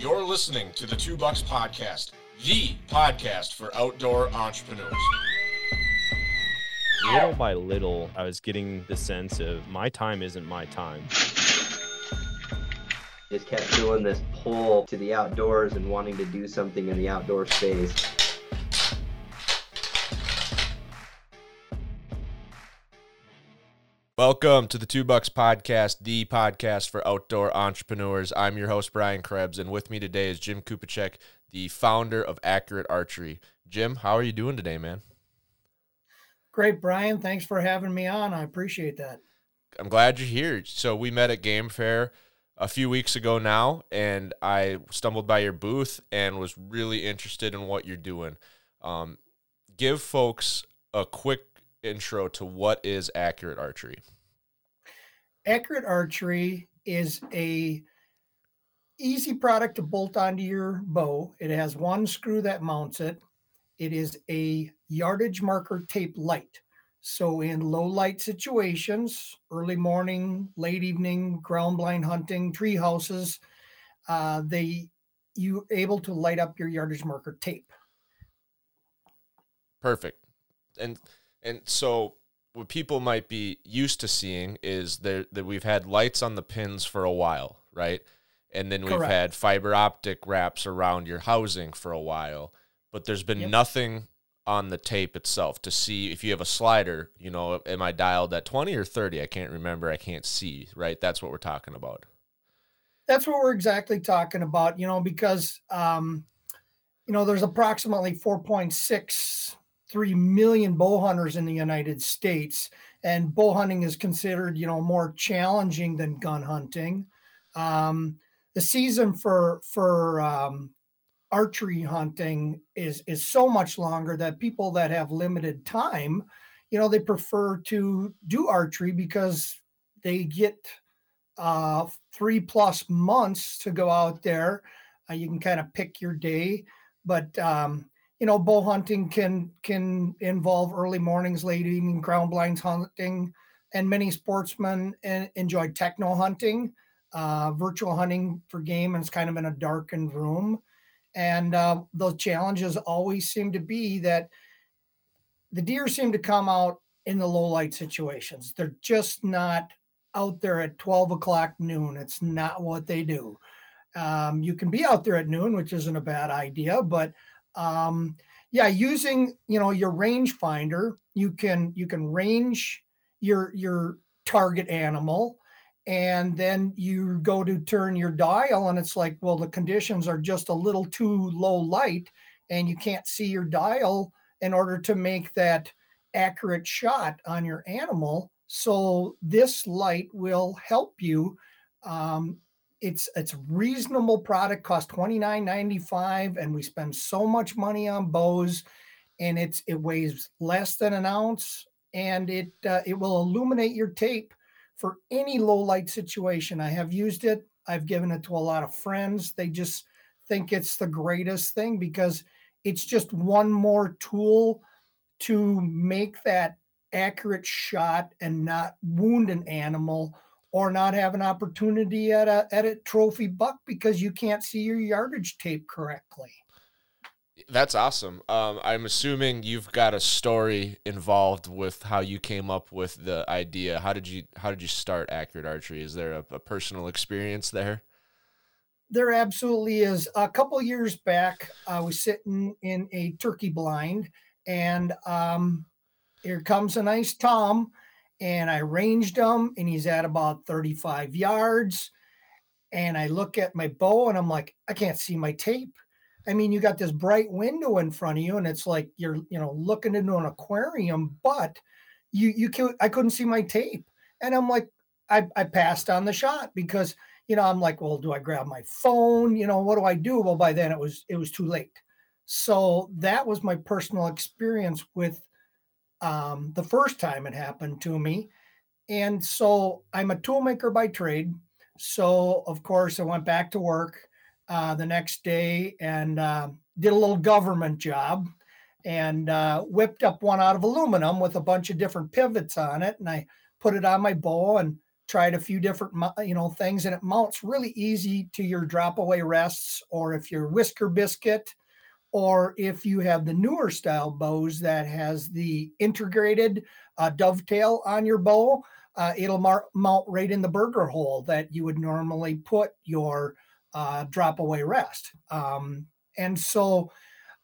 You're listening to the Two Bucks Podcast, the podcast for outdoor entrepreneurs. Little by little, I was getting the sense of my time isn't my time. Just kept feeling this pull to the outdoors and wanting to do something in the outdoor space. Welcome to the Two Bucks Podcast, the podcast for outdoor entrepreneurs. I'm your host, Brian Krebs, and with me today is Jim Kubitschek, the founder of Accurate Archery. Jim, how are you doing today, man? Great, Brian. Thanks for having me on. I appreciate that. I'm glad you're here. So we met at Game Fair a few weeks ago now, and I stumbled by your booth and was really interested in what you're doing. Um, give folks a quick intro to what is accurate archery. Accurate archery is a easy product to bolt onto your bow. It has one screw that mounts it. It is a yardage marker tape light. So in low light situations, early morning, late evening, ground blind hunting, tree houses, uh, they you able to light up your yardage marker tape. Perfect. And and so what people might be used to seeing is there that we've had lights on the pins for a while, right? And then we've Correct. had fiber optic wraps around your housing for a while, but there's been Yep. nothing on the tape itself to see if you have a slider, you know, am I dialed at 20 or 30? I can't remember. I can't see, right? That's what we're talking about. That's what we're exactly talking about, you know, because um, you know, there's approximately 4.63 million bow hunters in the United States, and bow hunting is considered, you know, more challenging than gun hunting. Um, the season for for um, archery hunting is is so much longer that people that have limited time, you know, they prefer to do archery because they get uh, three plus months to go out there. Uh, you can kind of pick your day, but um, you know, bow hunting can can involve early mornings, late evening, ground blinds hunting, and many sportsmen en- enjoy techno hunting, uh, virtual hunting for game, and it's kind of in a darkened room. And uh, the challenges always seem to be that the deer seem to come out in the low light situations. They're just not out there at 12 o'clock noon. It's not what they do. Um, you can be out there at noon, which isn't a bad idea, but um, yeah, using you know your range finder, you can you can range your your target animal, and then you go to turn your dial, and it's like, well, the conditions are just a little too low light, and you can't see your dial in order to make that accurate shot on your animal. So this light will help you. Um, it's it's reasonable product, cost twenty nine ninety five, and we spend so much money on bows, and it's it weighs less than an ounce, and it uh, it will illuminate your tape for any low light situation. I have used it. I've given it to a lot of friends. They just think it's the greatest thing because it's just one more tool to make that accurate shot and not wound an animal or not have an opportunity at a at a trophy buck because you can't see your yardage tape correctly. That's awesome. Um, I'm assuming you've got a story involved with how you came up with the idea. How did you How did you start Accurate Archery? Is there a, a personal experience there? There absolutely is. A couple years back, I was sitting in a turkey blind, and um, here comes a nice tom, and I ranged him, and he's at about 35 yards. And I look at my bow, and I'm like, I can't see my tape. I mean, you got this bright window in front of you, and it's like you're, you know, looking into an aquarium, but you, you can, I couldn't see my tape, and I'm like, I, I passed on the shot because you know, I'm like, well, do I grab my phone? You know, what do I do? Well, by then it was it was too late. So that was my personal experience with um, the first time it happened to me. And so I'm a toolmaker by trade. So of course I went back to work uh, the next day and uh, did a little government job and uh, whipped up one out of aluminum with a bunch of different pivots on it. And I put it on my bow and tried a few different you know things, and it mounts really easy to your drop away rests, or if you're whisker biscuit, or if you have the newer style bows that has the integrated uh, dovetail on your bow, uh, it'll mar- mount right in the Berger hole that you would normally put your uh, drop away rest. Um, and so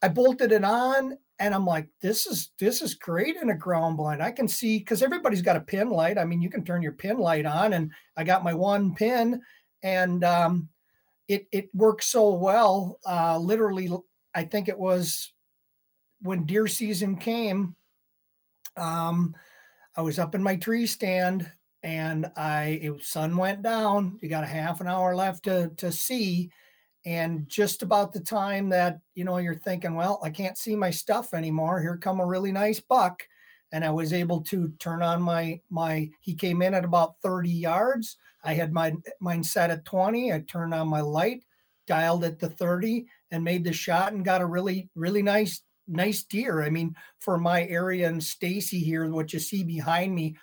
I bolted it on and I'm like, this is this is great in a ground blind. I can see because everybody's got a pin light. I mean, you can turn your pin light on, and I got my one pin, and um, it it works so well. Uh, literally, I think it was when deer season came. Um, I was up in my tree stand, and I it, sun went down. You got a half an hour left to to see, and just about the time that you know you're thinking well i can't see my stuff anymore here come a really nice buck and i was able to turn on my my he came in at about 30 yards i had my mine set at 20 i turned on my light dialed it to 30 and made the shot and got a really really nice nice deer i mean for my area and stacy here what you see behind me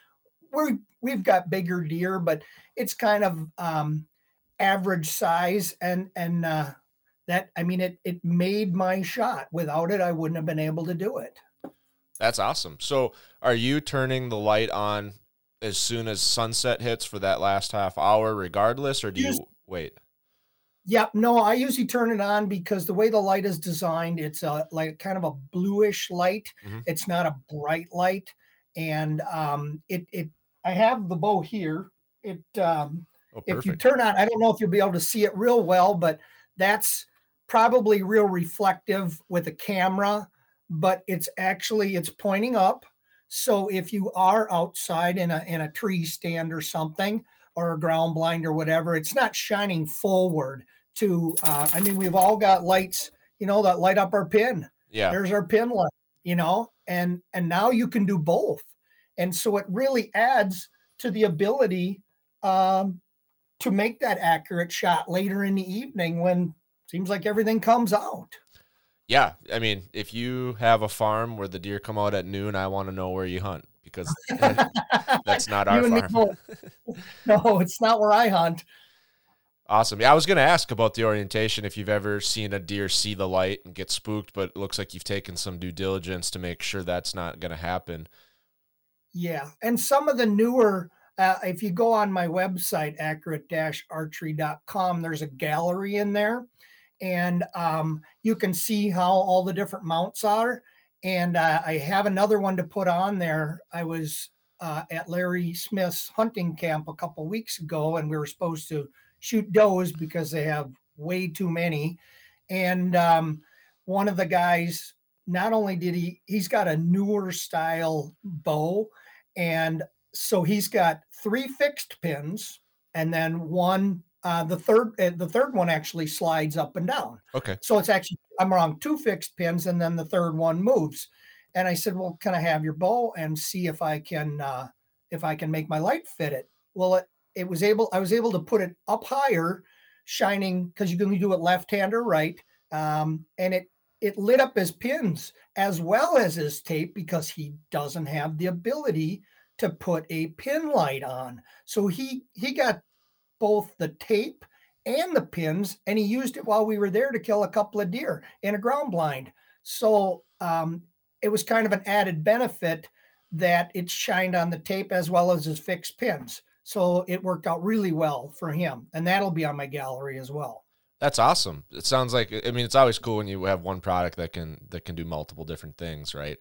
we're we've got bigger deer but it's kind of um average size and and uh, that I mean it it made my shot. Without it, I wouldn't have been able to do it. That's awesome. So, are you turning the light on as soon as sunset hits for that last half hour, regardless, or do you wait? Yep. No, I usually turn it on because the way the light is designed, it's a like kind of a bluish light. Mm-hmm. It's not a bright light, and um, it it. I have the bow here. It um, Oh, if you turn on, I don't know if you'll be able to see it real well, but that's probably real reflective with a camera, but it's actually it's pointing up. So if you are outside in a in a tree stand or something or a ground blind or whatever, it's not shining forward to uh, I mean we've all got lights, you know, that light up our pin. Yeah. There's our pin light, you know, and and now you can do both. And so it really adds to the ability um, to make that accurate shot later in the evening when seems like everything comes out. Yeah, I mean, if you have a farm where the deer come out at noon, I want to know where you hunt because that's not our farm. no, it's not where I hunt. Awesome. Yeah, I was going to ask about the orientation if you've ever seen a deer see the light and get spooked, but it looks like you've taken some due diligence to make sure that's not going to happen. Yeah, and some of the newer uh, if you go on my website, accurate-archery.com, there's a gallery in there, and um, you can see how all the different mounts are. And uh, I have another one to put on there. I was uh, at Larry Smith's hunting camp a couple weeks ago, and we were supposed to shoot does because they have way too many. And um, one of the guys, not only did he, he's got a newer style bow, and so he's got three fixed pins and then one uh, the third uh, the third one actually slides up and down. Okay. So it's actually i'm wrong two fixed pins and then the third one moves. And i said well can i have your bow and see if i can uh, if i can make my light fit it? Well it, it was able i was able to put it up higher shining because you can do it left hand or right um, and it it lit up his pins as well as his tape because he doesn't have the ability to put a pin light on. So he he got both the tape and the pins, and he used it while we were there to kill a couple of deer in a ground blind. So um, it was kind of an added benefit that it shined on the tape as well as his fixed pins. So it worked out really well for him, and that'll be on my gallery as well. That's awesome. It sounds like I mean it's always cool when you have one product that can that can do multiple different things, right?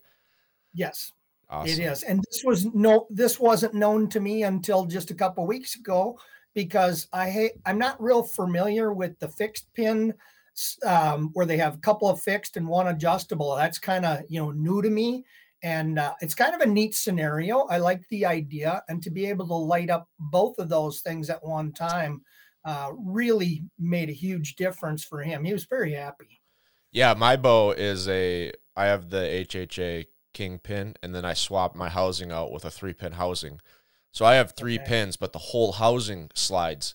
Yes. Awesome. It is, and this was no, this wasn't known to me until just a couple weeks ago because I hate, I'm not real familiar with the fixed pin um, where they have a couple of fixed and one adjustable. That's kind of you know new to me, and uh, it's kind of a neat scenario. I like the idea, and to be able to light up both of those things at one time uh, really made a huge difference for him. He was very happy. Yeah, my bow is a. I have the HHA king pin, and then I swap my housing out with a three pin housing. So I have three okay. pins, but the whole housing slides.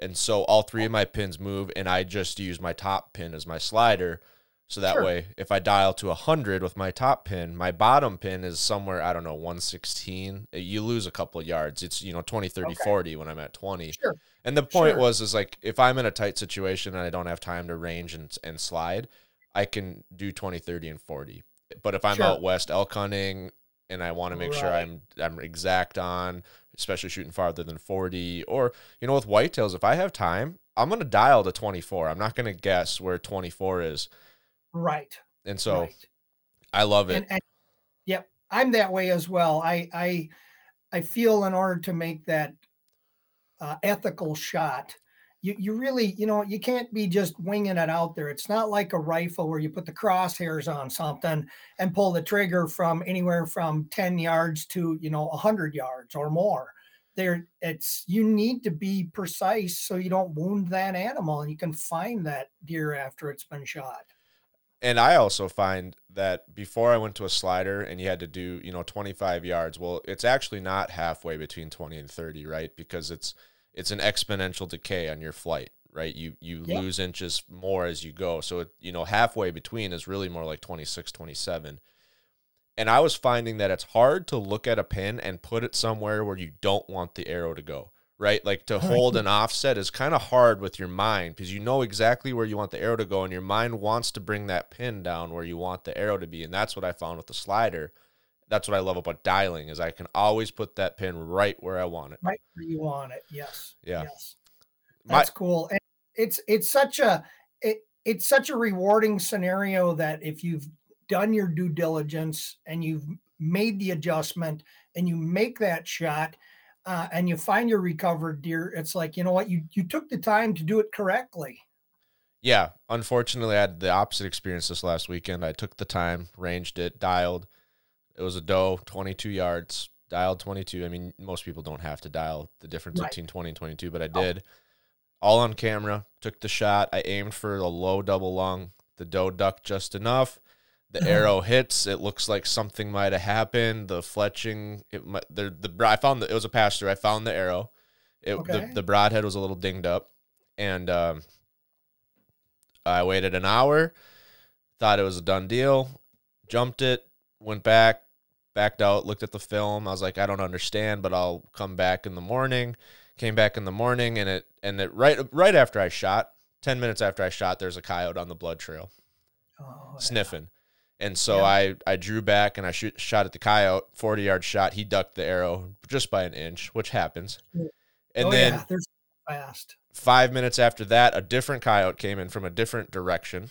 And so all three of my pins move, and I just use my top pin as my slider. So that Sure. way, if I dial to 100 with my top pin, my bottom pin is somewhere, I don't know, 116. Uh, You lose a couple of yards. It's, you know, 20, 30, Okay. 40 when I'm at 20. Sure. And the point Sure. was, is like, if I'm in a tight situation and I don't have time to range and, and slide, I can do 20, 30, and 40. But if I'm Sure. out west elk hunting and I want to make sure I'm I'm exact on, especially shooting farther than 40, or you know, with whitetails, if I have time, I'm gonna dial to 24. I'm not gonna guess where 24 is. Right. And so right. I love it. and, and yep i'm that way as well i i i feel in order to make that uh, ethical shot you, you really you know you can't be just winging it out there it's not like a rifle where you put the crosshairs on something and pull the trigger from anywhere from 10 yards to you know 100 yards or more there it's you need to be precise so you don't wound that animal and you can find that deer after it's been shot and I also find that before I went to a slider and you had to do, you know, 25 yards, well, it's actually not halfway between 20 and 30, right? Because it's it's an exponential decay on your flight, right? You you Yeah. lose inches more as you go. So, it, you know, halfway between is really more like 26, 27. And I was finding that it's hard to look at a pin and put it somewhere where you don't want the arrow to go, right? Like to hold an offset is kind of hard with your mind because you know exactly where you want the arrow to go, and your mind wants to bring that pin down where you want the arrow to be. And that's what I found with the slider. That's what I love about dialing is I can always put that pin right where I want it. right where you want it yes Yeah. yes My- that's cool and it's it's such a it, it's such a rewarding scenario that if you've done your due diligence and you've made the adjustment and you make that shot uh, and you find your recovered deer it's like you know what you you took the time to do it correctly Yeah, unfortunately, I had the opposite experience this last weekend. I took the time, ranged it, dialed. It was a doe, 22 yards, dialed 22. I mean, most people don't have to dial the difference Right. between 20 and 22, but I Oh. did. All on camera, took the shot. I aimed for a low double lung. The doe ducked just enough. The arrow hits. It looks like something might have happened. The fletching, it might, the, the, I found the, it was a pass through. I found the arrow. It, Okay. the, the broadhead was a little dinged up. And, um, I waited an hour, thought it was a done deal, jumped it, went back, backed out, looked at the film. I was like, I don't understand, but I'll come back in the morning. Came back in the morning and it and it right right after I shot, 10 minutes after I shot, there's a coyote on the blood trail oh, yeah. And so Yeah. I I drew back and I shoot, shot at the coyote, 40 yard shot. He ducked the arrow just by an inch, which happens. Mm. And oh, then yeah, fast five minutes after that, a different coyote came in from a different direction.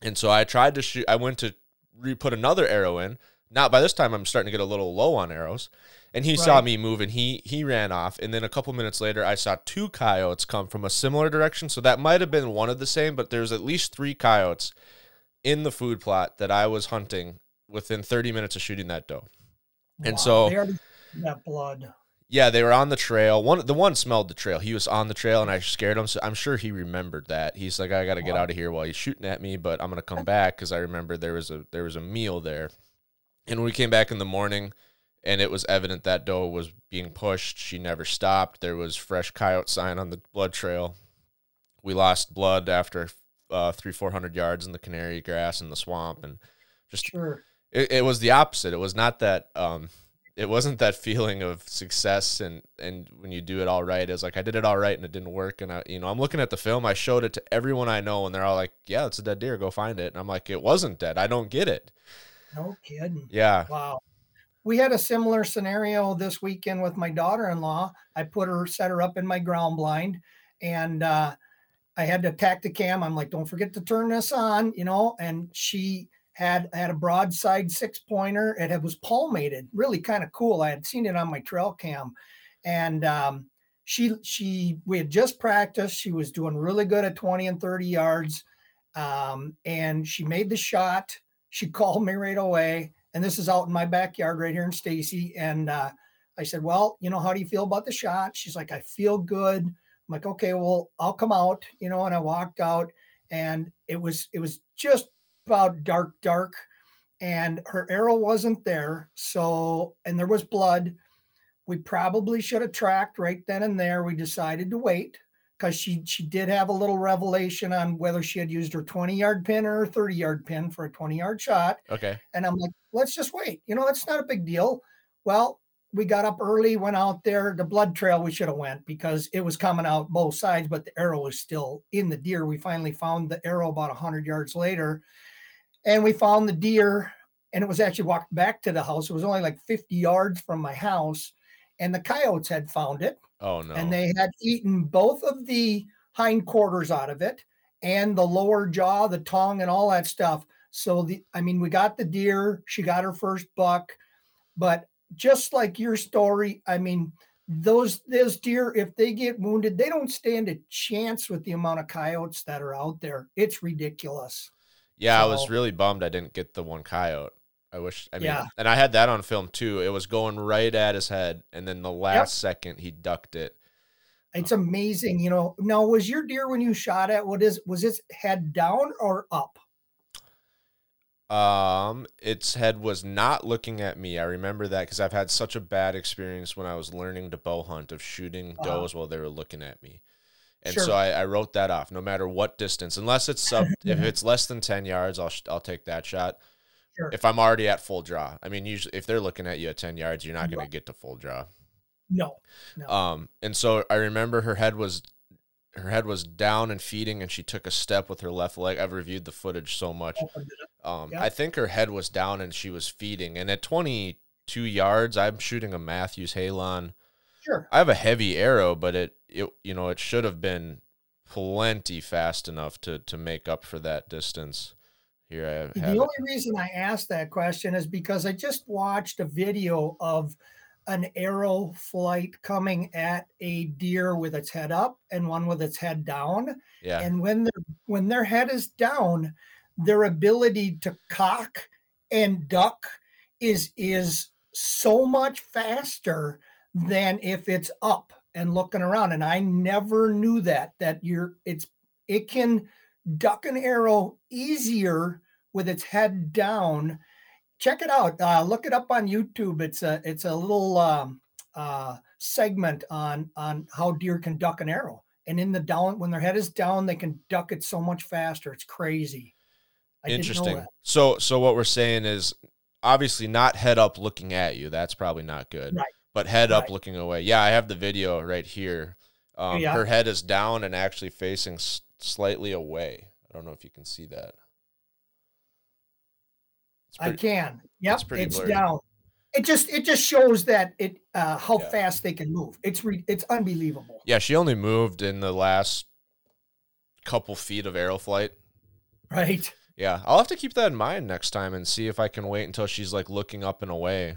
And so I tried to shoot, I went to re put another arrow in. Now, by this time, I'm starting to get a little low on arrows. And he saw me move and he, he ran off. And then a couple minutes later, I saw two coyotes come from a similar direction. So that might have been one of the same, but there's at least three coyotes in the food plot that I was hunting within 30 minutes of shooting that doe. And Wow, so- they already see that blood Yeah, they were on the trail. One, the one smelled the trail. He was on the trail, and I scared him. So I'm sure he remembered that. He's like, I got to get Wow. out of here while he's shooting at me, but I'm gonna come back because I remember there was a there was a meal there. And when we came back in the morning, and it was evident that doe was being pushed. She never stopped. There was fresh coyote sign on the blood trail. We lost blood after uh, three four hundred yards in the canary grass in the swamp, and just sure it, it was the opposite. It was not that um it wasn't that feeling of success and and when you do it all right, it's like I did it all right and it didn't work. And I you know, I'm looking at the film, I showed it to everyone I know and they're all like, Yeah, it's a dead deer, go find it. And I'm like, It wasn't dead. I don't get it. no kidding Yeah. Wow. We had a similar scenario this weekend with my daughter-in-law. I put her, set her up in my ground blind, and uh, I had to Tactacam. I'm like, don't forget to turn this on, you know. And she had had a broadside six pointer. It had- was palmated, really kind of cool. I had seen it on my trail cam, and um, she she we had just practiced. She was doing really good at 20 and 30 yards, um, and she made the shot. She called me right away and this is out in my backyard right here in Stacy. And uh, I said, "Well, you know, how do you feel about the shot?" She's like, "I feel good." I'm like, "Okay, well, I'll come out," you know. And I walked out, and it was it was just about dark, dark, and her arrow wasn't there. So, and there was blood. We probably should have tracked right then and there. We decided to wait because she she did have a little revelation on whether she had used her 20 yard pin or her 30 yard pin for a 20 yard shot. Okay. And I'm like, let's just wait. You know, it's not a big deal. Well, we got up early, went out there. The blood trail we should have went because it was coming out both sides, but the arrow was still in the deer. We finally found the arrow about 100 yards later, and we found the deer, and it was actually walked back to the house. It was only like 50 yards from my house, and the coyotes had found it, Oh no. and they had eaten both of the hindquarters out of it and the lower jaw, the tongue, and all that stuff. So the, I mean, we got the deer. She got her first buck, but just like your story, I mean, those those deer, if they get wounded, they don't stand a chance with the amount of coyotes that are out there. It's ridiculous. yeah, I was really bummed I didn't get the one coyote. I wish. I mean, Yeah. and I had that on film too. It was going right at his head, and then the last second he ducked it. It's uh, amazing, you know. Now, was your deer when you shot it? What is was its head down or up? Um, its head was not looking at me. I remember that because I've had such a bad experience when I was learning to bow hunt of shooting Uh-huh. does while they were looking at me. And Sure. so I, I wrote that off. No matter what distance, unless it's sub, if it's less than ten yards, I'll sh- I'll take that shot. Sure. If I'm already at full draw, I mean, usually if they're looking at you at ten yards, you're not going to get to full draw. No, no. Um, and so I remember her head was her head was down and feeding, and she took a step with her left leg. I've reviewed the footage so much. Up. Um, Yep. I think her head was down and she was feeding. And at 22 yards, I'm shooting a Mathews Halon. Sure. I have a heavy arrow, but it, it you know, it should have been plenty fast enough to to make up for that distance. Here I have, The have it. only reason I asked that question is because I just watched a video of an arrow flight coming at a deer with its head up and one with its head down. Yeah, And when their when their head is down, their ability to cock and duck is is so much faster than if it's up and looking around. And I never knew that that you're it's it can duck an arrow easier with its head down. Check it out. Uh, look it up on YouTube. It's a it's a little um, uh, segment on on how deer can duck an arrow. And in the down, when their head is down, they can duck it so much faster. It's crazy. I interesting. So so what we're saying is obviously not head up looking at you. That's probably not good. Right. But head up looking away. Yeah, I have the video right here. Um, Yeah. Her head is down and actually facing s- slightly away. I don't know if you can see that. It's I can. Yep, pretty it's down. It just it just shows that it uh, how Yeah. fast they can move. It's re- it's unbelievable. Yeah, she only moved in the last couple feet of arrow flight. Right. Yeah, I'll have to keep that in mind next time and see if I can wait until she's like looking up and away.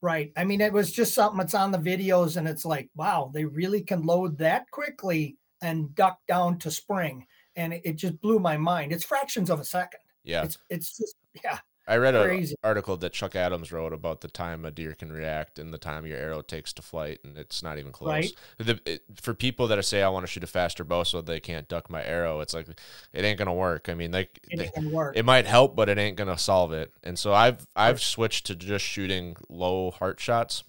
Right. I mean, it was just something that's on the videos, and it's like, wow, they really can load that quickly and duck down to spring, and it, it just blew my mind. It's fractions of a second. Yeah, It's it's just yeah. I read an article that Chuck Adams wrote about the time a deer can react and the time your arrow takes to flight, and it's not even close. Right. The, it, for people that say I want to shoot a faster bow so they can't duck my arrow, it's like it ain't gonna work. I mean, like It they- work. it might help, but it ain't gonna solve it. And so I've I've switched to just shooting low heart shots.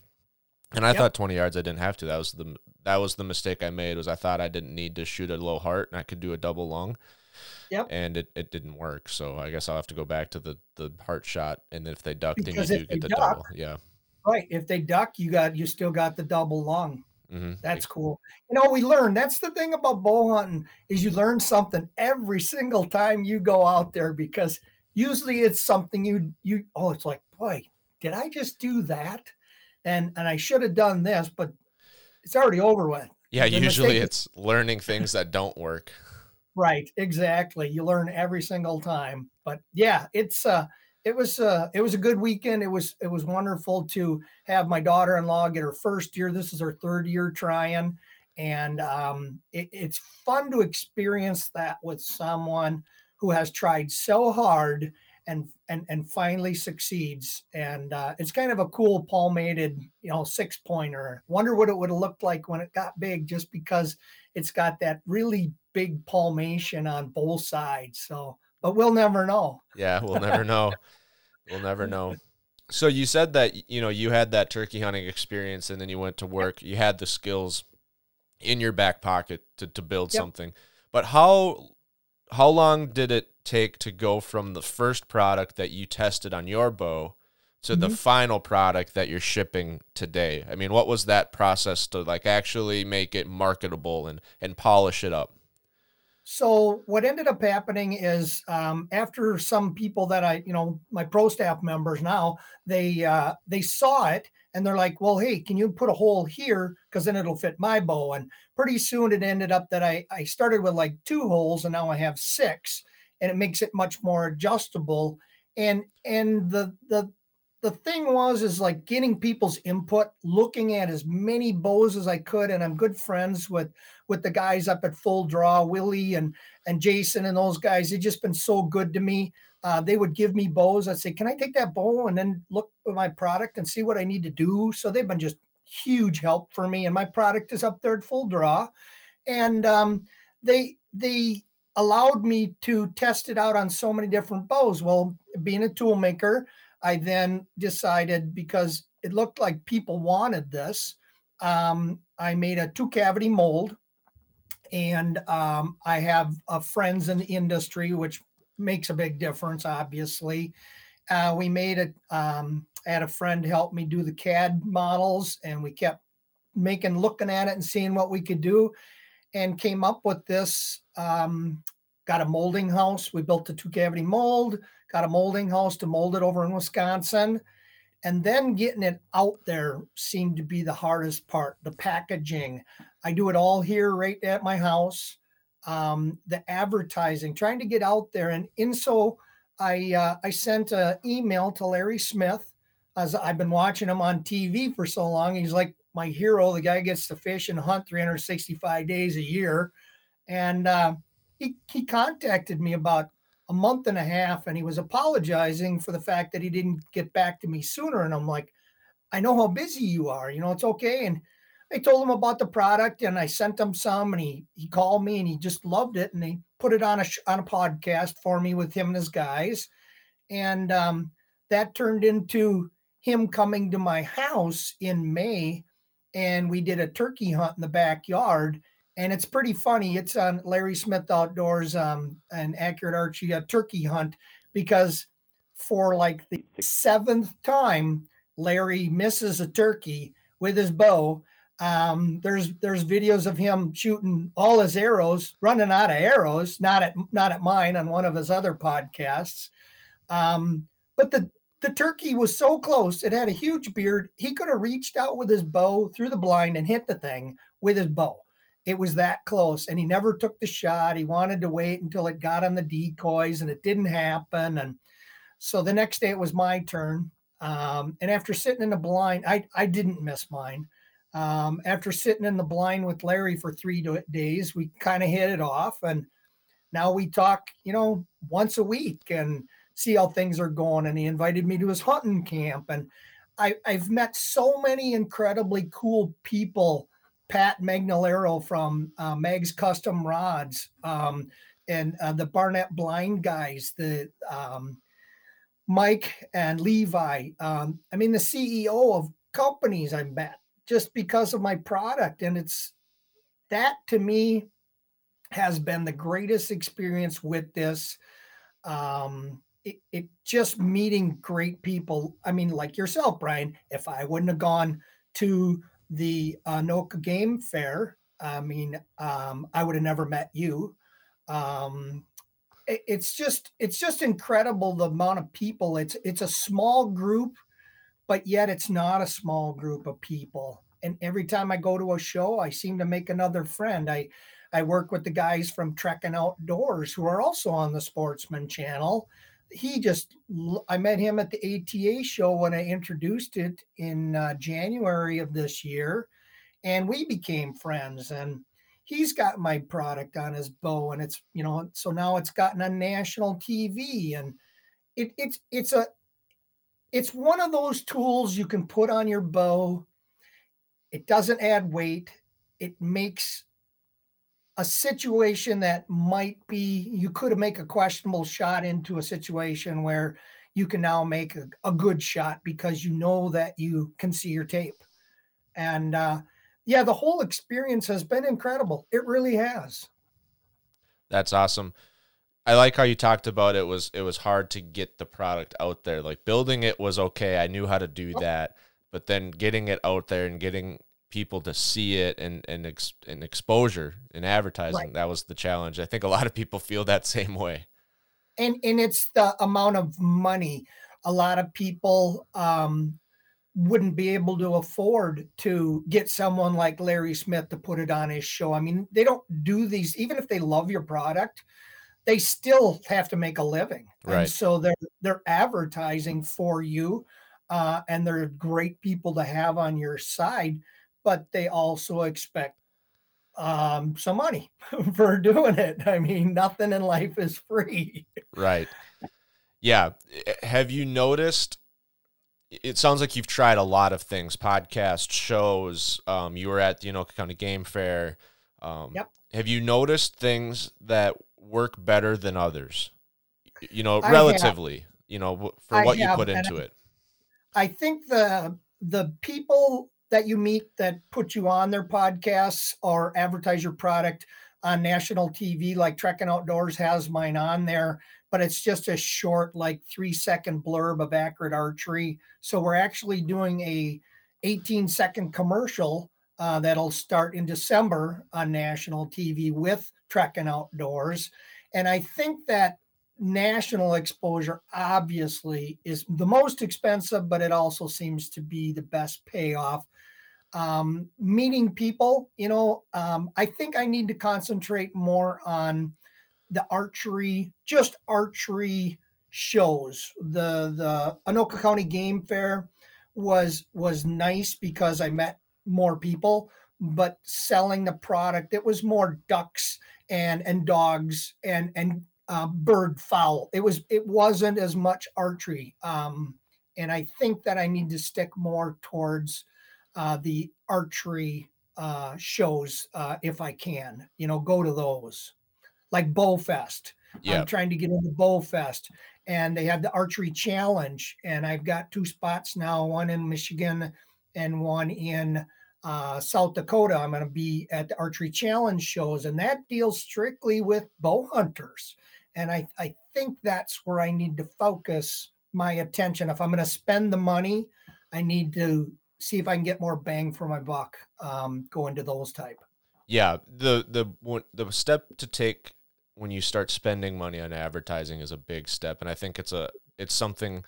And I Yep. thought 20 yards I didn't have to. That was the that was the mistake I made. Was I thought I didn't need to shoot a low heart and I could do a double lung. Yep. And it, it didn't work. So I guess I'll have to go back to the the heart shot. And then if they duck, Because then you do get the duck- double. Yeah. right. If they duck, you got you still got the double lung. hmm That's cool. You know, we learn. That's the thing about bow hunting is you learn something every single time you go out there because usually it's something you you oh it's like boy did I just do that and and I should have done this but it's already over with. yeah. the Usually it's learning things that don't work. Right, exactly. You learn every single time. But yeah, it's uh it was uh it was a good weekend. It was it was wonderful to have my daughter-in-law get her first year. This is her third year trying. And um it, it's fun to experience that with someone who has tried so hard and and and finally succeeds. And uh, it's kind of a cool palmated, you know, six pointer. Wonder what it would have looked like when it got big, just because it's got that really big palmation on both sides. So, but we'll never know. Yeah, we'll never know. We'll never know. So you said that you know you had that turkey hunting experience and then you went to work. You had the skills. in your back pocket to, to build Yep. something. But how how long did it take to go from the first product that you tested on your bow to the Mhm. final product that you're shipping today? I mean, what was that process to like actually make it marketable and and polish it up? So what ended up happening is um, after some people that I, you know, my pro staff members now, they uh, they saw it and they're like, well, hey, can you put a hole here because then it'll fit my bow. And pretty soon it ended up that I I started with like two holes and now I have six, and it makes it much more adjustable. And and the the the thing was is like getting people's input, looking at as many bows as I could, and I'm good friends with with the guys up at Full Draw, Willie and and Jason and those guys. They've just been so good to me. Uh, they would give me bows. I'd say, "Can I take that bow and then look at my product and see what I need to do?" So they've been just huge help for me, and my product is up there at Full Draw, and um, they they allowed me to test it out on so many different bows. Well, being a tool maker, I then decided because it looked like people wanted this. Um, I made a two cavity mold and um, I have uh, friends in the industry, which makes a big difference, obviously. Uh, we made it, um, I had a friend help me do the CAD models, and we kept making, looking at it and seeing what we could do, and came up with this. Um, got a molding house. We built a two cavity mold, got a molding house to mold it over in Wisconsin. And then getting it out there seemed to be the hardest part the packaging. I do it all here right at my house. Um, the advertising, trying to get out there. And in so I uh, I sent an email to Larry Smith as I've been watching him on TV for so long. He's like my hero. The guy gets to fish and hunt 365 days a year. And uh, he, he contacted me about a month and a half and he was apologizing for the fact that he didn't get back to me sooner. And I'm like, I know how busy you are. You know, it's okay. And I told him about the product and I sent him some and he he called me and he just loved it and he put it on a on a podcast for me with him and his guys. And um, that turned into him coming to my house in May and we did a turkey hunt in the backyard and it's pretty funny. It's on Larry Smith Outdoors, um, an accurate archery a turkey hunt, because for like the seventh time, Larry misses a turkey with his bow. Um, there's there's videos of him shooting all his arrows, running out of arrows. Not at not at mine on one of his other podcasts. Um, but the the turkey was so close; it had a huge beard. He could have reached out with his bow through the blind and hit the thing with his bow it was that close and he never took the shot. He wanted to wait until it got on the decoys and it didn't happen and so the next day it was my turn. Um, and after sitting in the blind i, I didn't miss mine. Um, after sitting in the blind with larry for three days we kind of hit it off and now we talk you know once a week and see how things are going and he invited me to his hunting camp and I, i've met so many incredibly cool people Pat Magnolero from uh, Meg's Custom Rods um, and uh, the Barronett Blind guys, the um, Mike and Levi. Um, I mean, the CEO of companies I met just because of my product. And it's that to me has been the greatest experience with this. Um, it, it just meeting great people. I mean, like yourself, Brian, if I wouldn't have gone to the uh, Noka Game Fair, I mean, um, I would have never met you. Um, it, it's just, it's just incredible the amount of people. It's, it's a small group, but yet it's not a small group of people. And every time I go to a show, I seem to make another friend. I, I work with the guys from Trekking Outdoors who are also on the Sportsman Channel. He just, I met him at the ATA show when I introduced it in uh, January of this year, and we became friends. And he's got my product on his bow, and it's, you know, so now it's gotten on national TV, and it, it's, it's a, it's one of those tools you can put on your bow. It doesn't add weight. It makes a situation that might be you could make a questionable shot into a situation where you can now make a, a good shot because you know that you can see your tape and uh, yeah, the whole experience has been incredible. It really has. That's awesome. I like how you talked about it was it was hard to get the product out there. Like building it was okay. I knew how to do that, but then getting it out there and getting people to see it and and ex, and exposure and advertising right. that was the challenge. I think a lot of people feel that same way. And and it's the amount of money. A lot of people um wouldn't be able to afford to get someone like Larry Smith to put it on his show. I mean, they don't do these even if they love your product they still have to make a living. Right. And so they're they're advertising for you, uh, and they're great people to have on your side, but they also expect um, some money for doing it. I mean, nothing in life is free. Right. Yeah. Have you noticed? It sounds like you've tried a lot of things, podcast shows. Um, you were at the Anoka County Game Fair. Um, yep. Have you noticed things that work better than others? You know, relatively, you know, for I what have, you put into it. I think the the people that you meet that put you on their podcasts or advertise your product on national TV, like Trekking Outdoors has mine on there, but it's just a short, like three second blurb of accurate archery. So we're actually doing a 18 second commercial uh, that'll start in December on national TV with Trekking Outdoors. And I think that national exposure obviously is the most expensive, but it also seems to be the best payoff. Um, meeting people, you know, um, I think I need to concentrate more on the archery, just archery shows. The the Anoka County Game Fair was was nice because I met more people, but selling the product, it was more ducks and and dogs and and uh, bird fowl. It was it wasn't as much archery, um, and I think that I need to stick more towards uh, the archery uh, shows uh, if I can. You know, go to those like Bowfest. Yep. I'm trying to get into Bowfest, and they have the archery challenge, and I've got two spots now, one in Michigan and one in uh, South Dakota. I'm going to be at the archery challenge shows, and that deals strictly with bow hunters. And I, I think that's where I need to focus my attention. If I'm going to spend the money, I need to see if I can get more bang for my buck um, going to those type. Yeah, the the the step to take when you start spending money on advertising is a big step, and I think it's a it's something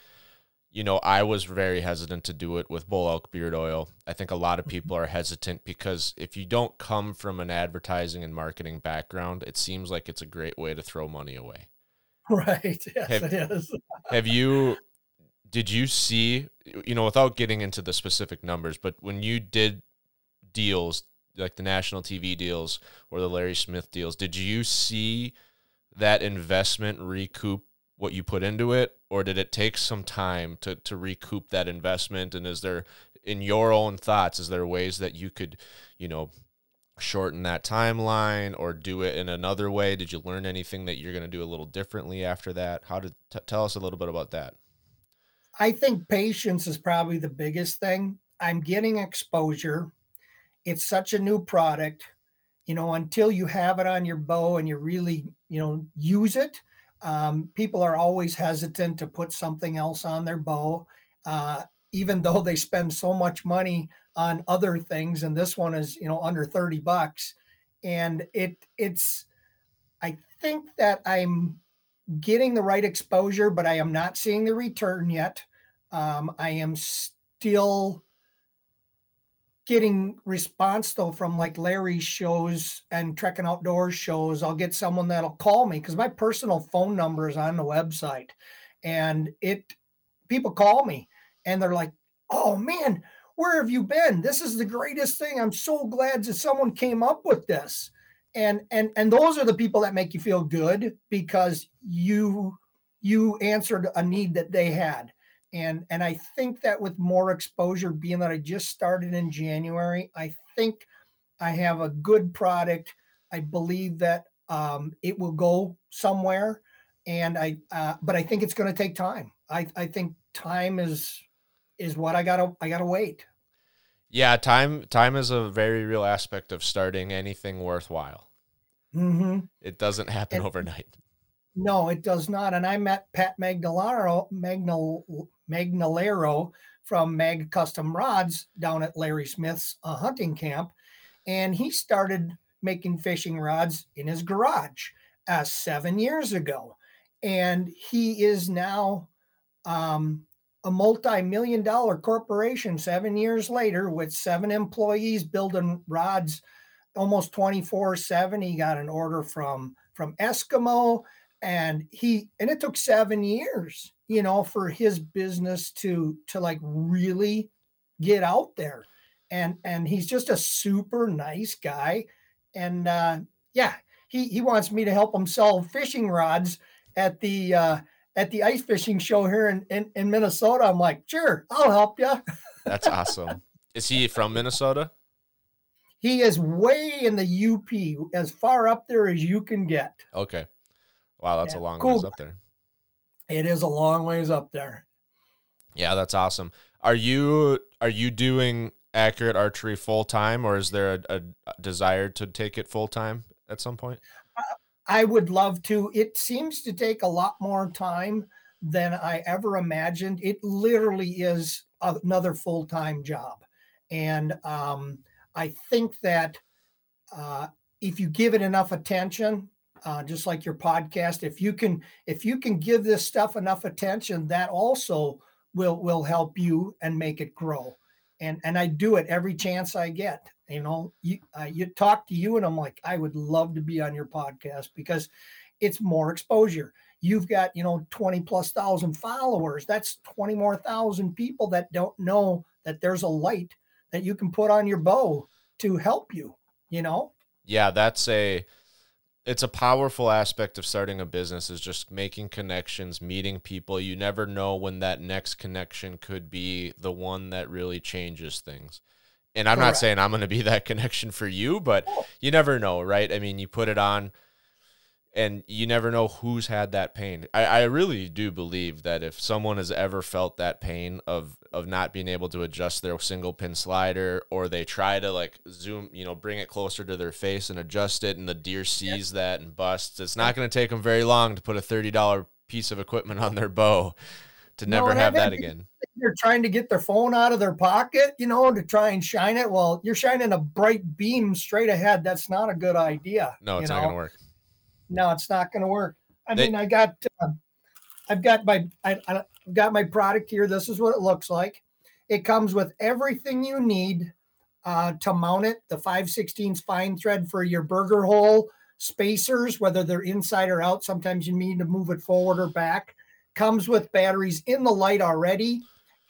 you know, I was very hesitant to do it with bull elk beard oil. I think a lot of people are hesitant because if you don't come from an advertising and marketing background, it seems like it's a great way to throw money away. Right. Yes, have, it is. have you did you see you know without getting into the specific numbers, but when you did deals like the national TV deals or the Larry Smith deals, did you see that investment recoup what you put into it? Or did it take some time to to recoup that investment? And is there in your own thoughts is there ways that you could you know shorten that timeline or do it in another way? Did you learn anything that you're going to do a little differently after that? How to t- tell us a little bit about that i think patience is probably the biggest thing i'm getting exposure it's such a new product you know until you have it on your bow and you really you know use it um, people are always hesitant to put something else on their bow, uh, even though they spend so much money on other things. And this one is, you know, under 30 bucks. And it it's I think that I'm getting the right exposure, but I am not seeing the return yet. Um, I am still getting response though from like Larry's shows and trekking outdoors shows. I'll get someone that'll call me because my personal phone number is on the website, and it people call me and they're like, "Oh man, where have you been? This is the greatest thing. I'm so glad that someone came up with this." And and and those are the people that make you feel good because you you answered a need that they had and and I think that with more exposure, being that I just started in January, I think I have a good product. I believe that um, it will go somewhere, and I uh, but I think it's going to take time. I I think time is is what I gotta I gotta wait. Yeah, time time is a very real aspect of starting anything worthwhile. hmm It doesn't happen And- overnight. No, it does not. And I met Pat Magnolaro, Magnol, Magnolero from Mag Custom Rods down at Larry Smith's uh, hunting camp. And he started making fishing rods in his garage uh, seven years ago. And he is now um, a multi million dollar corporation seven years later with seven employees building rods almost 24 7. He got an order from from Eskimo and he and it took seven years you know for his business to to like really get out there and and he's just a super nice guy and uh yeah he he wants me to help him sell fishing rods at the uh at the ice fishing show here in in, in minnesota i'm like sure i'll help you That's awesome. Is he from Minnesota? he is way in the up as far up there as you can get Okay. Wow, that's Yeah, a long cool ways up there. it is a long ways up there Yeah, that's awesome. Are you are you doing accurate archery full time, or is there a, a desire to take it full time at some point? I would love to. It seems to take a lot more time than I ever imagined. It literally is another full time job. And um, I think that uh, if you give it enough attention, uh, just like your podcast, if you can, if you can give this stuff enough attention, that also will will help you and make it grow. And and I do it every chance I get. You know, you uh, you talk to you, and I'm like, I would love to be on your podcast because it's more exposure. You've got you know 20 plus thousand followers. That's 20 more thousand people that don't know that there's a light that you can put on your bow to help you. You know, Yeah, that's a it's a powerful aspect of starting a business is just making connections, meeting people. You never know when that next connection could be the one that really changes things. And I'm not saying I'm going to be that connection for you, but oh. you never know, right? I mean, you put it on and you never know who's had that pain. I, I really do believe that if someone has ever felt that pain of of not being able to adjust their single pin slider or they try to like zoom, you know, bring it closer to their face and adjust it and the deer sees that and busts, it's not going to take them very long to put a $30 piece of equipment on their bow to never and have that again. they're trying to get their phone out of their pocket, you know, to try and shine it. Well, you're shining a bright beam straight ahead. That's not a good idea. No, it's not going to work. no, it's not going to work. I They- mean, I got, uh, I've got my, I, I've got my product here. This is what it looks like. It comes with everything you need uh, to mount it. The 5 16 fine thread for your Berger hole spacers, whether they're inside or out. Sometimes you need to move it forward or back. Comes with batteries in the light already.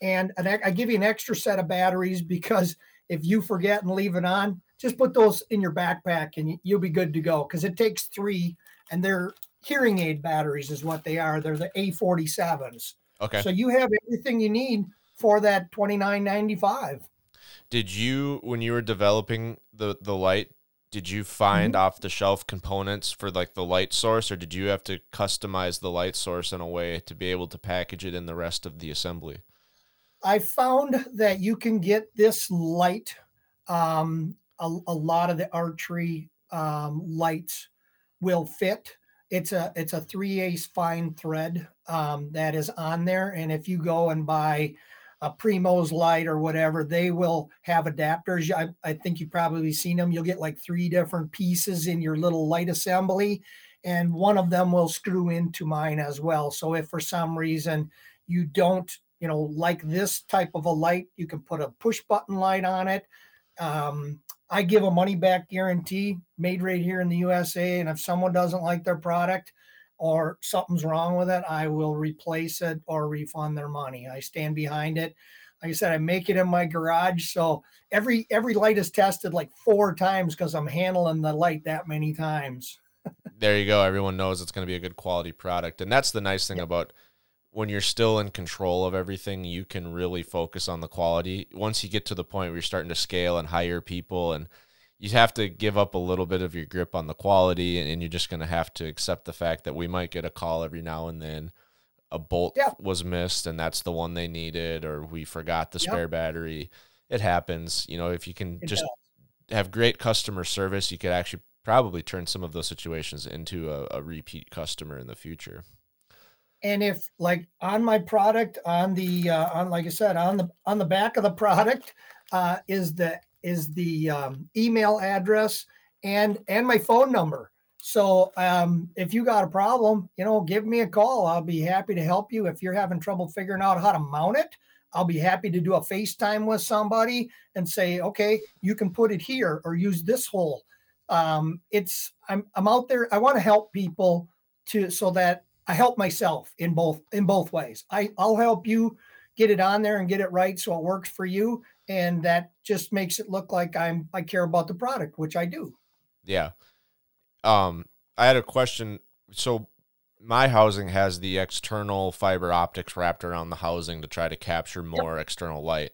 And an, I give you an extra set of batteries because if you forget and leave it on, just put those in your backpack and you'll be good to go because it takes three and they're hearing aid batteries is what they are. They're the A47s. Okay. So you have everything you need for that 29.95. Did you when you were developing the the light, did you find Mm-hmm. off the shelf components for like the light source or did you have to customize the light source in a way to be able to package it in the rest of the assembly? I found that you can get this light. Um, a, a lot of the archery um, lights will fit. It's a it's a three ace fine thread um, that is on there, and if you go and buy a Primo's light or whatever, they will have adapters. I, I think you've probably seen them. You'll get like three different pieces in your little light assembly, and one of them will screw into mine as well. So if for some reason you don't you know, like this type of a light, you can put a push button light on it. Um, I give a money back guarantee made right here in the USA. And if someone doesn't like their product or something's wrong with it, I will replace it or refund their money. I stand behind it. Like I said, I make it in my garage. So every every light is tested like four times because I'm handling the light that many times. There you go. Everyone knows it's going to be a good quality product. And that's the nice thing about when you're still in control of everything, you can really focus on the quality. Once you get to the point where you're starting to scale and hire people and you have to give up a little bit of your grip on the quality and, and you're just going to have to accept the fact that we might get a call every now and then a bolt Yeah. was missed and that's the one they needed or we forgot the spare battery it happens. You know, if you can It just does. have great customer service, you could actually probably turn some of those situations into a, a repeat customer in the future. and if like on my product on the uh, on like i said on the on the back of the product uh, is the is the um, email address and and my phone number. So um, if you got a problem you know give me a call. I'll be happy to help you. If you're having trouble figuring out how to mount it i'll be happy to do a facetime with somebody and say okay you can put it here or use this hole. Um, it's i'm i'm out there. I want to help people to so that I help myself in both in both ways. I I'll help you get it on there and get it right so it works for you, and that just makes it look like I'm I care about the product, which I do. Yeah. Um, I had a question. So my housing has the external fiber optics wrapped around the housing to try to capture more external light.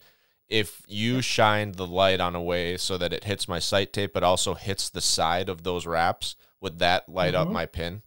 If you shined the light on a way so that it hits my sight tape, but also hits the side of those wraps, would that light up Mhm. my pin?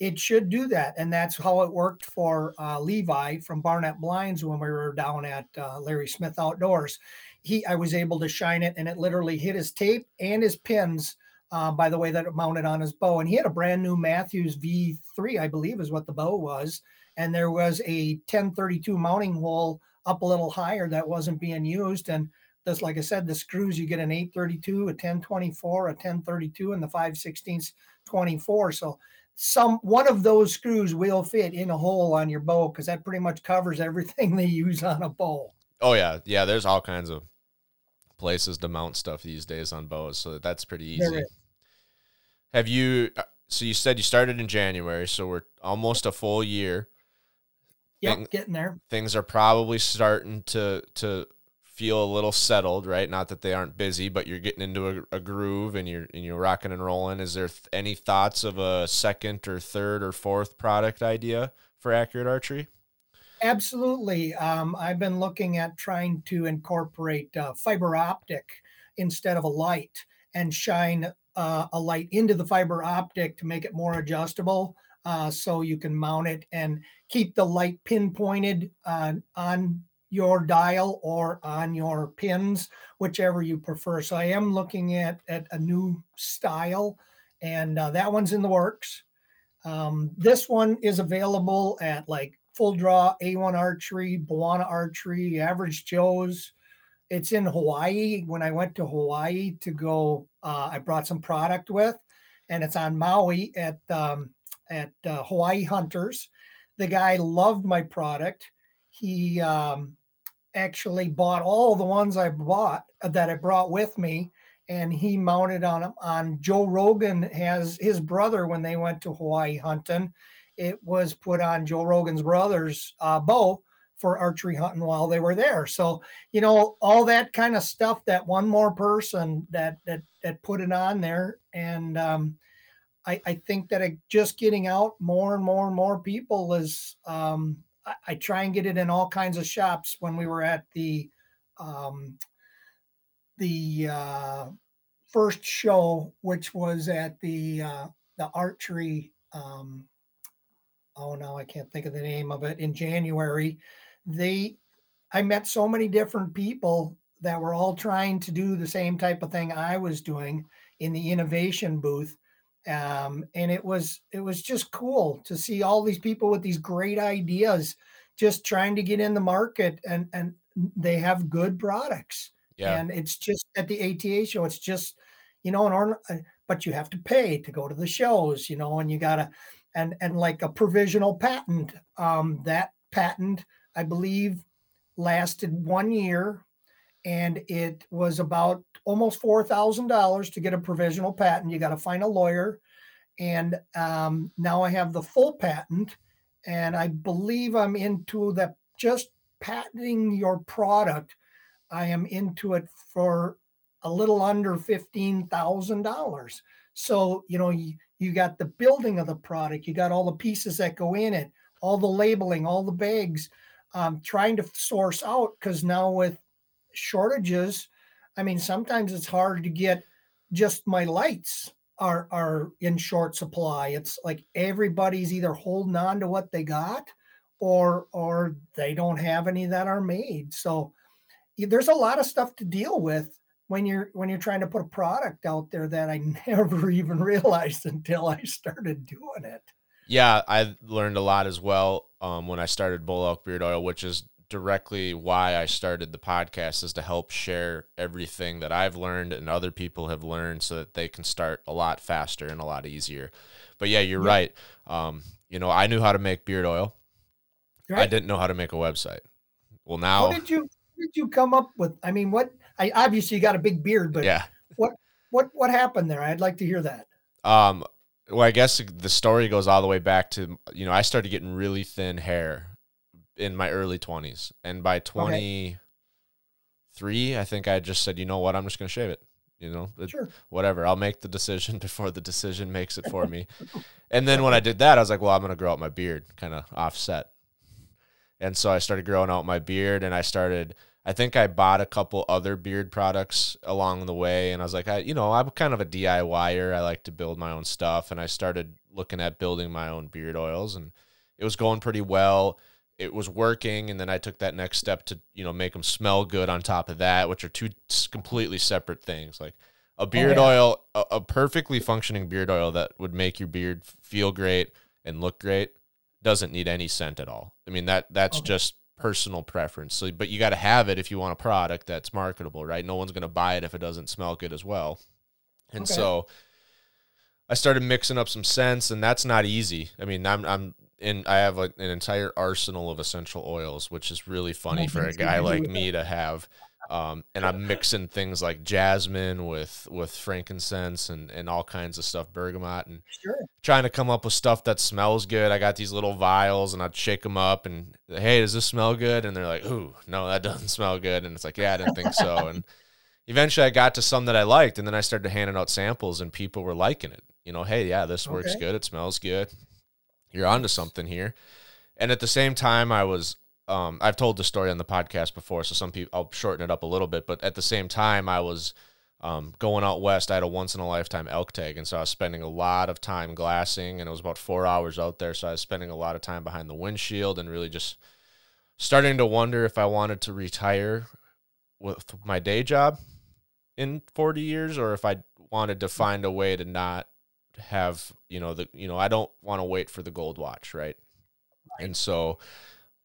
It should do that, and that's how it worked for uh, Levi from Barronett Blinds when we were down at uh, Larry Smith Outdoors. He I was able to shine it, and it literally hit his tape and his pins. Uh, by the way that it mounted on his bow, and he had a brand new Mathews V3, I believe, is what the bow was, and there was a 1032 mounting hole up a little higher that wasn't being used, and this, like I said, the screws you get an 832, a 1024, a 1032, and the 5 16 24. So some one of those screws will fit in a hole on your bow because that pretty much covers everything they use on a bow. Oh yeah, yeah. There's all kinds of places to mount stuff these days on bows, so that's pretty easy. Have you? uh, So you said you started in January, so we're almost a full year. Yep, Thing- getting there. things are probably starting to to feel a little settled, right? Not that they aren't busy, but you're getting into a, a groove and you're and you're rocking and rolling. Is there th- any thoughts of a second or third or fourth product idea for Accurate Archery? Absolutely. Um, I've been looking at trying to incorporate uh, fiber optic instead of a light and shine uh, a light into the fiber optic to make it more adjustable uh, so you can mount it and keep the light pinpointed uh, on your dial or on your pins, whichever you prefer. So I am looking at, at a new style, and uh, that one's in the works. Um, this one is available at like Full Draw, A1 Archery, Bawana Archery, Average Joe's. It's in Hawaii. When I went to Hawaii to go, uh, I brought some product with, and it's on Maui at um, at uh, Hawaii Hunters. The guy loved my product. He um, actually bought all the ones I bought uh, that I brought with me, and he mounted on on Joe Rogan has his brother when they went to Hawaii hunting. It was put on Joe Rogan's brother's uh, bow for archery hunting while they were there. So you know all that kind of stuff. That one more person that that that put it on there, and um, I, I think that it just getting out more and more and more people is. Um, I, I try and get it in all kinds of shops. When we were at the um, the uh, first show, which was at the uh, the archery. Um, oh no, I can't think of the name of it. In January, they I met so many different people that were all trying to do the same type of thing I was doing in the innovation booth. Um, and it was it was just cool to see all these people with these great ideas just trying to get in the market and and they have good products Yeah, and it's just at the ATA show. It's just, you know, an uh, but you have to pay to go to the shows, you know, and you gotta, and and like a provisional patent. Um, that patent, I believe, lasted one year, and it was about almost four thousand dollars to get a provisional patent. You got to find a lawyer, and um, now I have the full patent, and I believe I'm into the just patenting your product I am into it for a little under fifteen thousand dollars. So you know you, you got the building of the product, you got all the pieces that go in it, all the labeling, all the bags. Um, trying to source out because now with shortages, I mean sometimes it's hard to get just my lights are are in short supply. It's like everybody's either holding on to what they got or or they don't have any that are made. So there's a lot of stuff to deal with when you're when you're trying to put a product out there that I never even realized until I started doing it. Yeah, I learned a lot as well um, when I started Bull Elk Beard Oil, which is directly why I started the podcast is to help share everything that I've learned and other people have learned so that they can start a lot faster and a lot easier. But yeah, you're yeah. right. Um, you know, I knew how to make beard oil. Right. I didn't know how to make a website. Well, now what did you did you come up with? I mean, what? I obviously you got a big beard, but yeah, what what what happened there? I'd like to hear that. Um, well, I guess the story goes all the way back to you know I started getting really thin hair in my early twenties, and by twenty three, okay. I think I just said, you know what, I'm just gonna shave it. You know, sure. whatever. I'll make the decision before the decision makes it for me. and then when I did that, I was like, well, I'm gonna grow out my beard, kind of offset. And so I started growing out my beard and I started I think I bought a couple other beard products along the way and I was like, I you know, I'm kind of a DIYer. I like to build my own stuff and I started looking at building my own beard oils and it was going pretty well. It was working and then I took that next step to, you know, make them smell good on top of that, which are two completely separate things. Like a oh, beard oh, yeah. oil, a, a perfectly functioning beard oil that would make your beard feel great and look great doesn't need any scent at all. I mean that that's okay. just personal preference. So but you got to have it if you want a product that's marketable, right? No one's going to buy it if it doesn't smell good as well. And okay. so I started mixing up some scents and that's not easy. I mean, I'm I'm in I have like an entire arsenal of essential oils, which is really funny for a guy like me to have. Um, and I'm mixing things like jasmine with with frankincense and and all kinds of stuff, bergamot, and sure. trying to come up with stuff that smells good. I got these little vials, and I'd shake them up, and hey, does this smell good? And they're like, ooh, no, that doesn't smell good. And it's like, yeah, I didn't think so. And eventually, I got to some that I liked, and then I started handing out samples, and people were liking it. You know, hey, yeah, this works okay. good. It smells good. You're onto something here. And at the same time, I was um, I've told the story on the podcast before, so some people I'll shorten it up a little bit. But at the same time, I was um, going out west. I had a once in a lifetime elk tag, and so I was spending a lot of time glassing, and it was about four hours out there. So I was spending a lot of time behind the windshield, and really just starting to wonder if I wanted to retire with my day job in 40 years, or if I wanted to find a way to not have you know the you know I don't want to wait for the gold watch, right? And so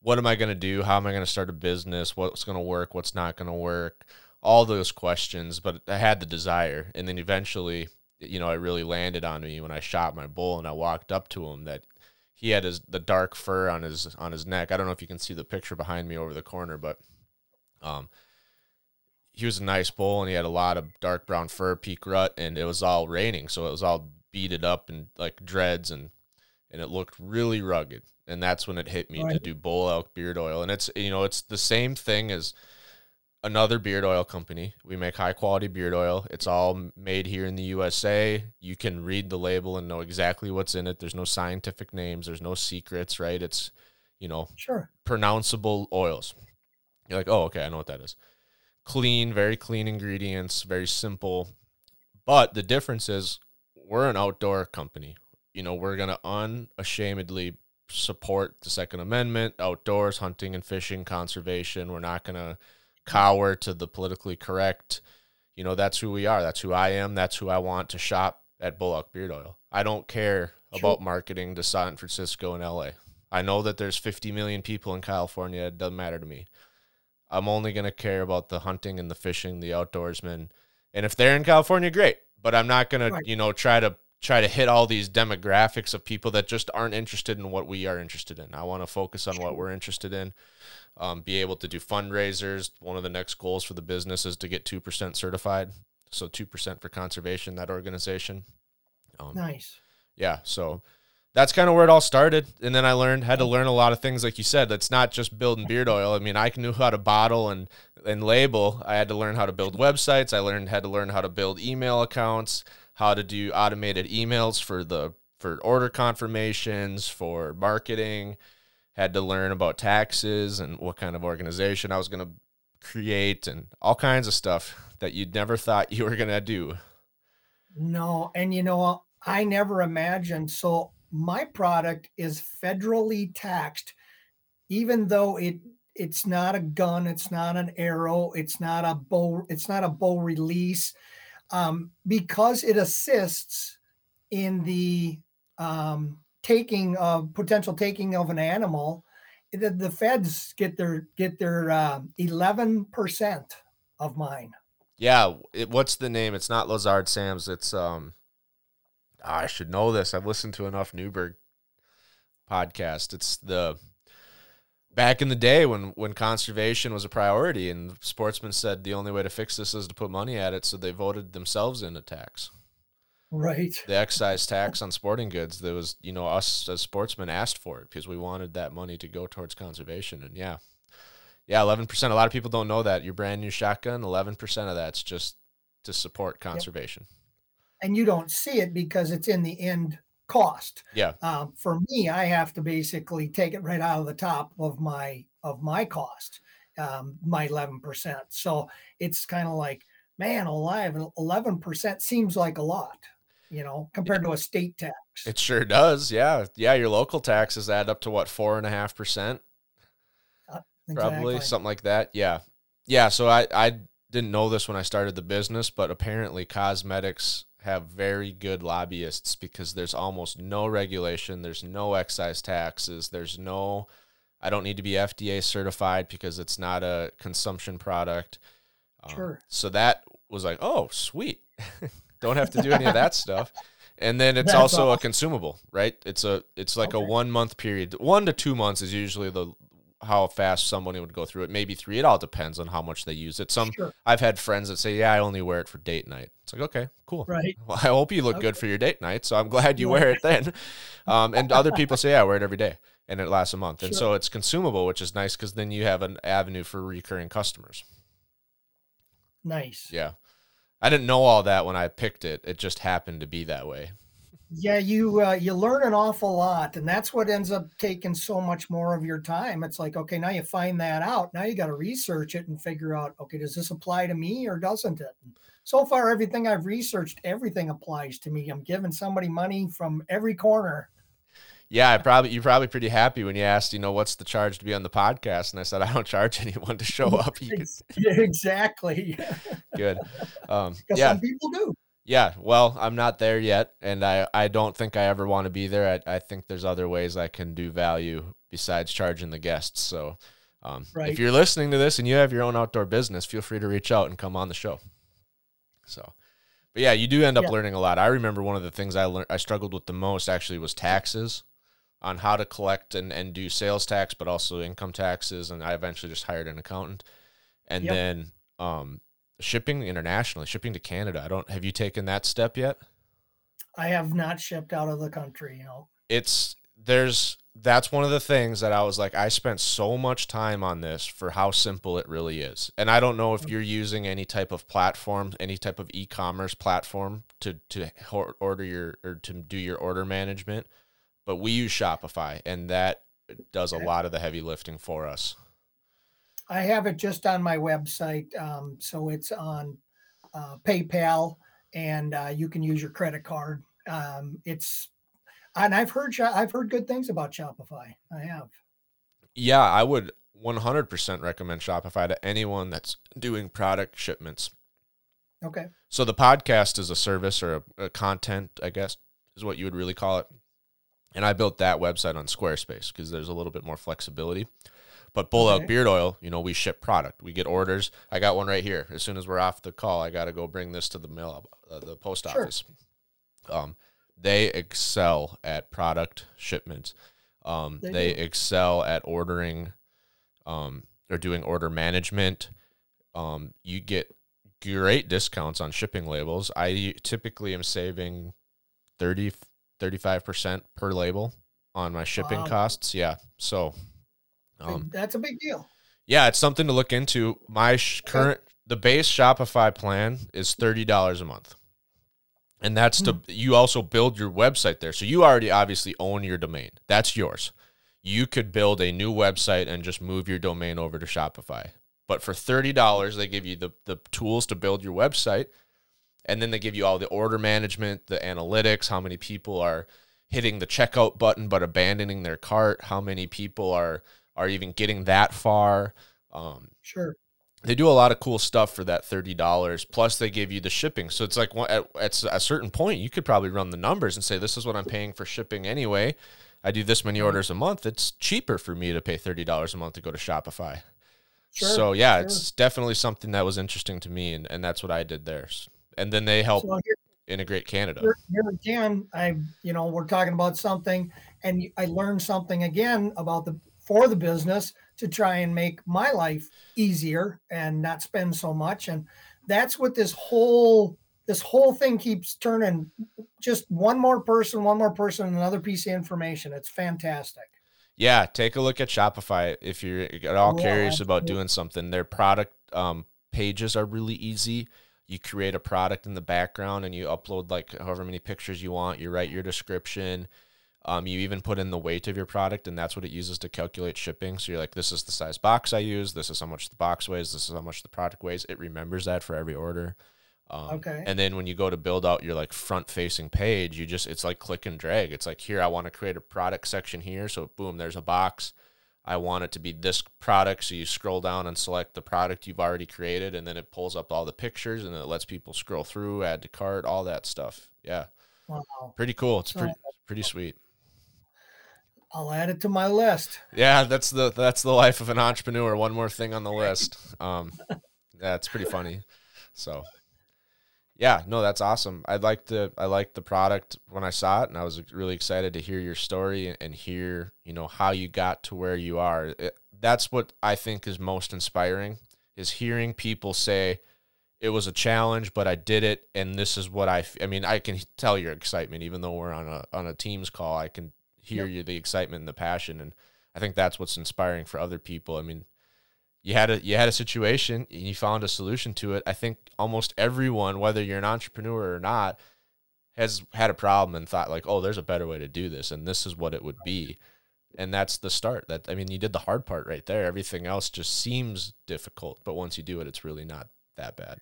what am I going to do? How am I going to start a business? What's going to work? What's not going to work? All those questions, but I had the desire. And then eventually, you know, it really landed on me when I shot my bull and I walked up to him that he had his the dark fur on his on his neck. I don't know if you can see the picture behind me over the corner, but um he was a nice bull and he had a lot of dark brown fur, peak rut, and it was all raining, so it was all beaded up and like dreads and and it looked really rugged. And that's when it hit me right. to do bull elk beard oil. And it's you know it's the same thing as another beard oil company. We make high quality beard oil. It's all made here in the usa you can read the label and know exactly what's in it. There's no scientific names. There's no secrets right? It's you know sure. pronounceable oils. You're like oh okay i know what that is. Clean very clean ingredients very simple. But the difference is we're an outdoor company you know we're going to unashamedly support the Second Amendment, outdoors, hunting and fishing, conservation. We're not going to cower to the politically correct. You know, that's who we are. That's who I am. That's who I want to shop at Bull Elk Beard Oil. I don't care about marketing to San Francisco and LA. I know that there's 50 million people in California. It doesn't matter to me. I'm only going to care about the hunting and the fishing, the outdoorsmen. And if they're in California, great. But I'm not going to, you know, try to try to hit all these demographics of people that just aren't interested in what we are interested in. I want to focus on what we're interested in. Um, be able to do fundraisers. One of the next goals for the business is to get two percent certified. So two percent for conservation. That organization. Um, nice. Yeah. So that's kind of where it all started. And then I learned had to learn a lot of things, like you said. That's not just building beard oil. I mean, I knew how to bottle and and label. I had to learn how to build websites. I learned had to learn how to build email accounts how to do automated emails for the for order confirmations, for marketing, had to learn about taxes and what kind of organization I was going to create and all kinds of stuff that you never thought you were going to do. No, and you know, I never imagined so my product is federally taxed even though it it's not a gun, it's not an arrow, it's not a bow, it's not a bow release, um, because it assists in the um, taking of potential taking of an animal. The, the feds get their get their uh, eleven percent of mine. Yeah, it, what's the name? It's not Lazard Sam's. It's um, I should know this. I've listened to enough Newberg podcast. It's the back in the day when when conservation was a priority and sportsmen said the only way to fix this is to put money at it, so they voted themselves into tax. Right. The excise tax on sporting goods. There was, you know, us as sportsmen asked for it because we wanted that money to go towards conservation. And yeah, yeah, eleven percent. A lot of people don't know that your brand new shotgun, eleven percent of that's just to support conservation. Yep. And you don't see it because it's in the end cost. Yeah. Um, for me, I have to basically take it right out of the top of my of my cost, um, my eleven percent. So it's kind of like, man, alive, eleven percent seems like a lot, you know, compared to a state tax. It sure does. Yeah, yeah. Your local taxes add up to what four and a half percent, uh, probably something like that. Yeah, yeah. So I I didn't know this when I started the business, but apparently cosmetics have very good lobbyists because there's almost no regulation, there's no excise taxes, there's no I don't need to be FDA certified because it's not a consumption product. Um, sure. So that was like, oh, sweet. don't have to do any of that stuff. And then it's That's also awesome. a consumable, right? It's a it's like okay. a 1 month period. 1 to 2 months is usually the how fast somebody would go through it. Maybe three. It all depends on how much they use it. Some sure. I've had friends that say, "Yeah, I only wear it for date night." It's like, okay, cool. Right. Well, I hope you look okay. good for your date night. So I'm glad you wear it then. Um, and other people say, "Yeah, I wear it every day," and it lasts a month. Sure. And so it's consumable, which is nice because then you have an avenue for recurring customers. Nice. Yeah. I didn't know all that when I picked it. It just happened to be that way. Yeah, you uh, you learn an awful lot, and that's what ends up taking so much more of your time. It's like, okay, now you find that out. Now you got to research it and figure out, okay, does this apply to me or doesn't it? So far, everything I've researched, everything applies to me. I'm giving somebody money from every corner. Yeah, I probably you're probably pretty happy when you asked, you know, what's the charge to be on the podcast, and I said I don't charge anyone to show up. exactly. Good. Um, yeah, some people do. Yeah, well, I'm not there yet, and I, I don't think I ever want to be there. I, I think there's other ways I can do value besides charging the guests. So, um, right. if you're listening to this and you have your own outdoor business, feel free to reach out and come on the show. So, but yeah, you do end up yeah. learning a lot. I remember one of the things I learned, I struggled with the most actually was taxes on how to collect and, and do sales tax, but also income taxes. And I eventually just hired an accountant. And yep. then, um, shipping internationally, shipping to Canada. I don't have you taken that step yet? I have not shipped out of the country, you know. It's there's that's one of the things that I was like I spent so much time on this for how simple it really is. And I don't know if you're using any type of platform, any type of e-commerce platform to to order your or to do your order management, but we use Shopify and that does a lot of the heavy lifting for us. I have it just on my website. Um, so it's on uh, PayPal and uh, you can use your credit card. Um, it's, and I've heard, I've heard good things about Shopify. I have. Yeah, I would 100% recommend Shopify to anyone that's doing product shipments. Okay. So the podcast is a service or a, a content, I guess, is what you would really call it. And I built that website on Squarespace because there's a little bit more flexibility. But Bull Elk Beard Oil, you know, we ship product. We get orders. I got one right here. As soon as we're off the call, I got to go bring this to the mail, uh, the post sure. office. Um, they excel at product shipments. Um, they, they excel at ordering, um, or doing order management. Um, you get great discounts on shipping labels. I typically am saving 30, 35% per label on my shipping wow. costs. Yeah. So um, That's a big deal. Yeah, it's something to look into. My sh- current the base Shopify plan is thirty dollars a month, and that's to hmm. you also build your website there. So you already obviously own your domain. That's yours. You could build a new website and just move your domain over to Shopify. But for thirty dollars, they give you the the tools to build your website, and then they give you all the order management, the analytics, how many people are hitting the checkout button but abandoning their cart, how many people are are even getting that far. Um, Sure. they do a lot of cool stuff for that thirty dollars. Plus, they give you the shipping. So it's like at, at a certain point, you could probably run the numbers and say, "This is what I'm paying for shipping anyway." I do this many orders a month. It's cheaper for me to pay thirty dollars a month to go to Shopify. Sure. so yeah, sure. it's definitely something that was interesting to me, and, and that's what I did there. And then they help So here, integrate Canada. here, here again, I, you know, we're talking about something and I learned something again about the, for the business to try and make my life easier and not spend so much. And that's what this whole, this whole thing keeps turning just one more person, one more person, another piece of information. It's fantastic. Yeah, take a look at Shopify if you're at all Yeah, curious about doing something. Their product um, pages are really easy. You create a product in the background and you upload like however many pictures you want. You write your description. Um, you even put in the weight of your product, and that's what it uses to calculate shipping. So you're like, this is the size box I use. This is how much the box weighs. This is how much the product weighs. It remembers that for every order. Um, Okay. And then when you go to build out your like front facing page, you just it's like click and drag. It's like here I want to create a product section here. So boom, there's a box. I want it to be this product. So you scroll down and select the product you've already created, and then it pulls up all the pictures and it lets people scroll through, add to cart, all that stuff. Yeah, Wow. pretty cool. It's pretty pretty sweet. I'll add it to my list. Yeah, that's the that's the life of an entrepreneur. One more thing on the list. Um, that's pretty funny. So, yeah, no, that's awesome. I like the I liked the product when I saw it, and I was really excited to hear your story and, and hear you know how you got to where you are. It, that's what I think is most inspiring is hearing people say it was a challenge, but I did it, and this is what I. f- I mean, I can tell your excitement, even though we're on a on a Teams call. I can hear you the excitement and the passion, and I think that's what's inspiring for other people. I mean, you had a you had a situation, and you found a solution to it. I think almost everyone, whether you're an entrepreneur or not, has had a problem and thought like, oh, there's a better way to do this, and this is what it would be. And that's the start. That I mean, you did the hard part right there. Everything else just seems difficult, but once you do it, it's really not that bad.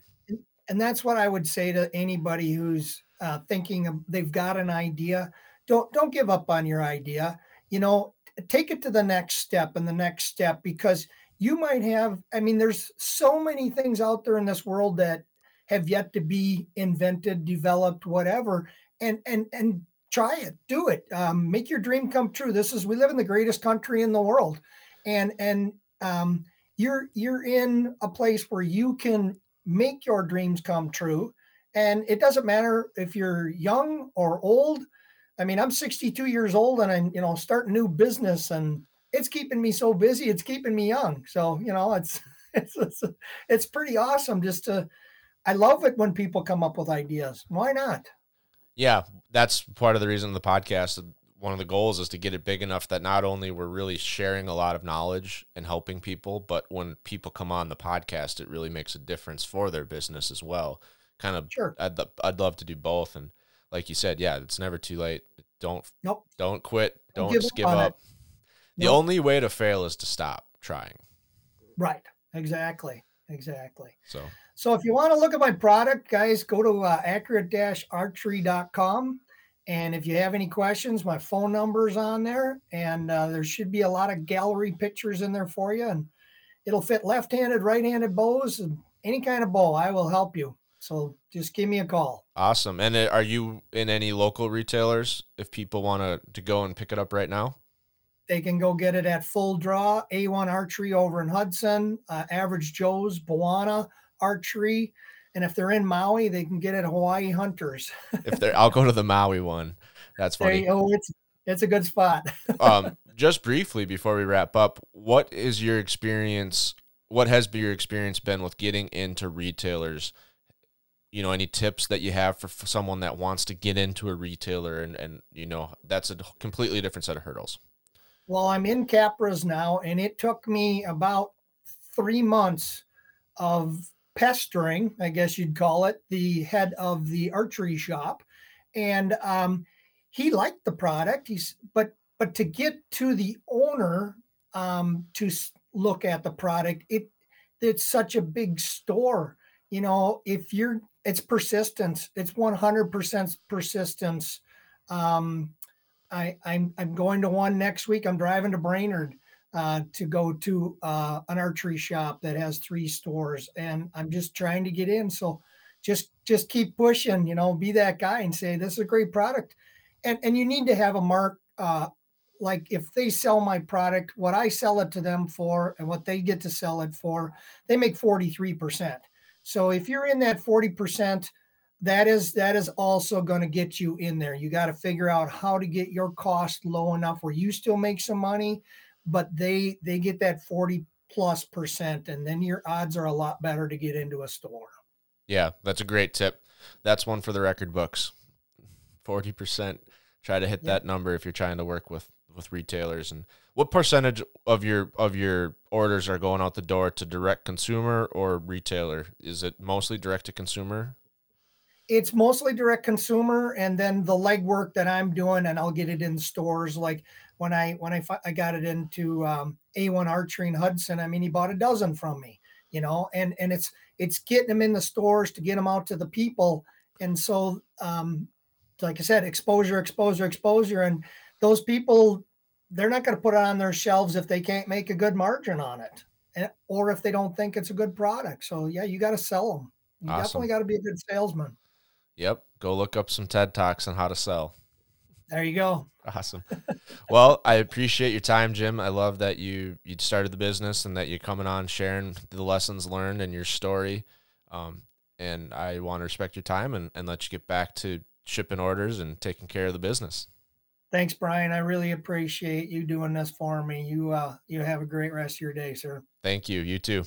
and that's what I would say to anybody who's uh, thinking of, they've got an idea. Don't don't give up on your idea. You know, take it to the next step and the next step because you might have. I mean, there's so many things out there in this world that have yet to be invented, developed, whatever. And and and try it, do it, um, make your dream come true. This is we live in the greatest country in the world, and and um, you're you're in a place where you can make your dreams come true and it doesn't matter if you're young or old i mean i'm 62 years old and i'm you know starting new business and it's keeping me so busy it's keeping me young so you know it's it's it's, it's pretty awesome just to i love it when people come up with ideas why not Yeah, that's part of the reason the podcast. One of the goals is to get it big enough that not only we're really sharing a lot of knowledge and helping people, but when people come on the podcast, it really makes a difference for their business as well. Kind of, Sure. I'd I'd love to do both, and like you said, yeah, it's never too late. Don't nope don't quit. Don't Don't give just up give on up. The Nope. only way to fail is to stop trying. right exactly exactly So So if you want to look at my product, guys, go to uh, accurate-archery.com. And if you have any questions, my phone number is on there, and uh, there should be a lot of gallery pictures in there for you. And it'll fit left-handed, right-handed bows, and any kind of bow. I will help you. So just give me a call. awesome. And uh, are you in any local retailers? If people want to to go and pick it up right now, They can go get it at Full Draw, A1 Archery over in Hudson, uh, Average Joe's, Boana Archery. And if they're in Maui, they can get it at Hawaii Hunters. if they're, I'll go to the Maui one. That's funny. go. It's, it's a good spot. um, just briefly before we wrap up, what is your experience? What has been your experience been with getting into retailers? You know, any tips that you have for, for someone that wants to get into a retailer, and and you know that's a completely different set of hurdles. Well, I'm in Capras now, and it took me about three months of pestering, I guess you'd call it, the head of the archery shop, and um, he liked the product. He's but but to get to the owner um, to look at the product, it it's such a big store. You know, if you're it's persistence. It's 100% persistence. Um, I, I'm I'm going to one next week. I'm driving to Brainerd. uh, to go to uh, an archery shop that has three stores, and I'm just trying to get in. So just just keep pushing. You know, be that guy and say this is a great product, and and you need to have a mark. Uh, like if they sell my product, what I sell it to them for, and what they get to sell it for, they make forty three percent. So if you're in that forty percent that is that is also going to get you in there you got to figure out how to get your cost low enough where you still make some money but they they get that 40 plus percent and then your odds are a lot better to get into a store Yeah, that's a great tip. That's one for the record books. 40%. Try to hit Yeah. that number if you're trying to work with with retailers and what percentage of your of your orders are going out the door to direct consumer or retailer? Is it mostly direct to consumer? it's mostly direct consumer and then the legwork that i'm doing and i'll get it in stores like when i when i, I got it into um, a1 archery in hudson i mean he bought a dozen from me you know and and it's it's getting them in the stores to get them out to the people and so um like i said exposure exposure exposure and those people they're not going to put it on their shelves if they can't make a good margin on it and, or if they don't think it's a good product so yeah you got to sell them you Awesome. definitely got to be a good salesman Yep. Go look up some TED Talks on how to sell. There you go. Awesome. well, I appreciate your time, Jim. I love that you you started the business and that you're coming on sharing the lessons learned and your story. Um, and I want to respect your time and, and let you get back to shipping orders and taking care of the business. Thanks, Brian. I really appreciate you doing this for me. You uh you have a great rest of your day, sir. Thank you. You too.